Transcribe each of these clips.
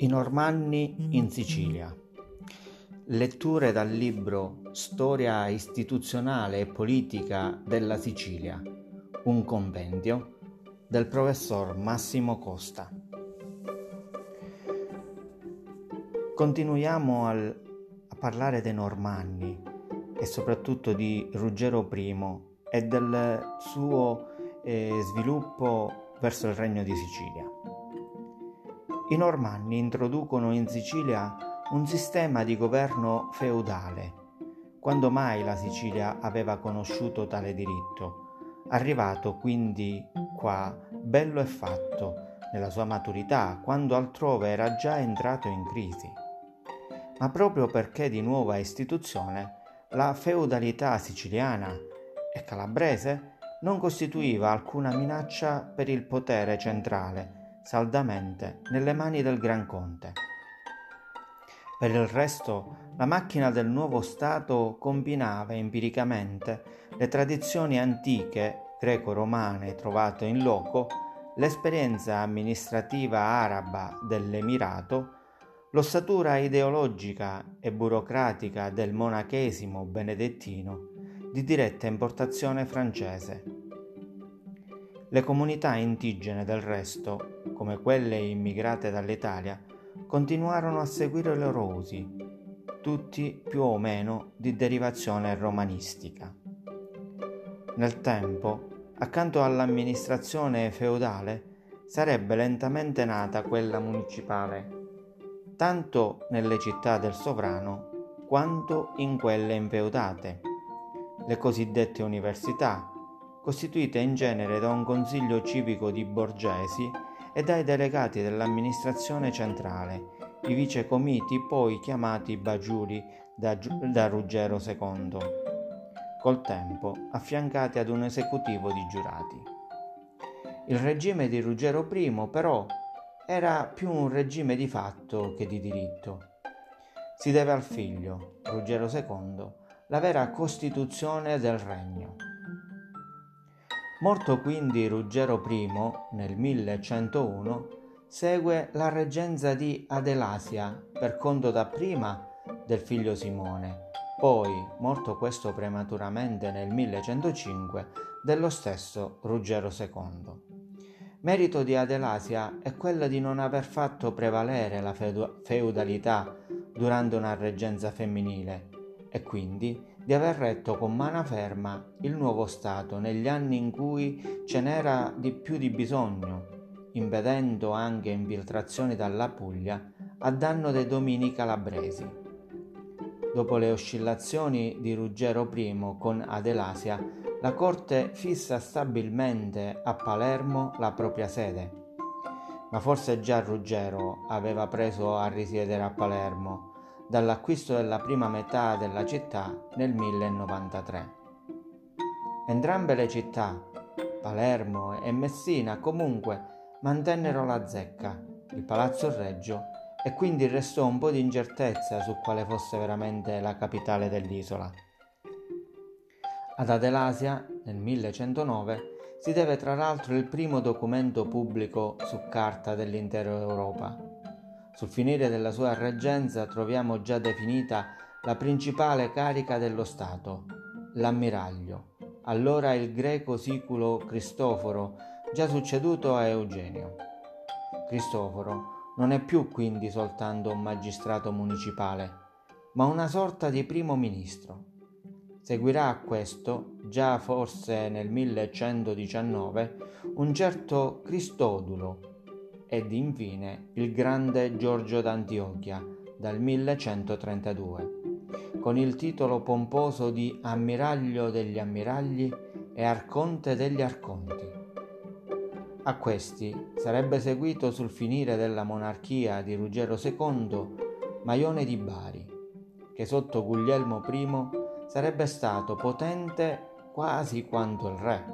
I Normanni in Sicilia. Letture dal libro Storia istituzionale e politica della Sicilia, un compendio del professor Massimo Costa. Continuiamo al, a parlare dei Normanni e soprattutto di Ruggero I e del suo eh, sviluppo verso il Regno di Sicilia. I Normanni introducono in Sicilia un sistema di governo feudale. Quando mai la Sicilia aveva conosciuto tale diritto? Arrivato quindi qua, bello e fatto, nella sua maturità, quando altrove era già entrato in crisi. Ma proprio perché di nuova istituzione, la feudalità siciliana e calabrese non costituiva alcuna minaccia per il potere centrale saldamente nelle mani del Gran Conte. Per il resto, la macchina del nuovo Stato combinava empiricamente le tradizioni antiche greco-romane trovate in loco, l'esperienza amministrativa araba dell'Emirato, l'ossatura ideologica e burocratica del monachesimo benedettino di diretta importazione francese le comunità indigene del resto, come quelle immigrate dall'Italia, continuarono a seguire i loro usi, tutti più o meno di derivazione romanistica. Nel tempo, accanto all'amministrazione feudale, sarebbe lentamente nata quella municipale, tanto nelle città del sovrano quanto in quelle infeudate, le cosiddette università, costituite in genere da un consiglio civico di borgesi e dai delegati dell'amministrazione centrale, i vicecomiti poi chiamati bagiuli da, da Ruggero II, col tempo affiancati ad un esecutivo di giurati. Il regime di Ruggero I però era più un regime di fatto che di diritto. Si deve al figlio, Ruggero II, la vera costituzione del regno. Morto quindi Ruggero I nel 1101, segue la reggenza di Adelasia per conto dapprima del figlio Simone, poi, morto questo prematuramente nel 1105, dello stesso Ruggero II. Merito di Adelasia è quello di non aver fatto prevalere la feudalità durante una reggenza femminile e quindi di aver retto con mano ferma il nuovo Stato negli anni in cui ce n'era di più di bisogno, impedendo anche infiltrazioni dalla Puglia a danno dei domini calabresi. Dopo le oscillazioni di Ruggero I con Adelasia, la corte fissa stabilmente a Palermo la propria sede. Ma forse già Ruggero aveva preso a risiedere a Palermo dall'acquisto della prima metà della città nel 1093. Entrambe le città, Palermo e Messina, comunque mantennero la zecca, il Palazzo Reggio, e quindi restò un po' di incertezza su quale fosse veramente la capitale dell'isola. Ad Adelasia, nel 1109, si deve tra l'altro il primo documento pubblico su carta dell'intera Europa, sul finire della sua reggenza troviamo già definita la principale carica dello Stato, l'ammiraglio, allora il greco siculo Cristoforo, già succeduto a Eugenio. Cristoforo non è più quindi soltanto un magistrato municipale, ma una sorta di primo ministro. Seguirà a questo, già forse nel 1119, un certo Cristodulo, ed infine il grande Giorgio d'Antiochia dal 1132, con il titolo pomposo di Ammiraglio degli Ammiragli e Arconte degli Arconti. A questi sarebbe seguito sul finire della monarchia di Ruggero II Maione di Bari, che sotto Guglielmo I sarebbe stato potente quasi quanto il re.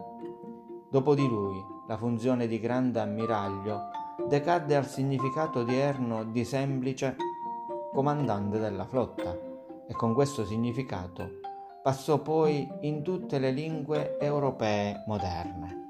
Dopo di lui la funzione di grande ammiraglio decadde al significato odierno di semplice comandante della flotta e con questo significato passò poi in tutte le lingue europee moderne.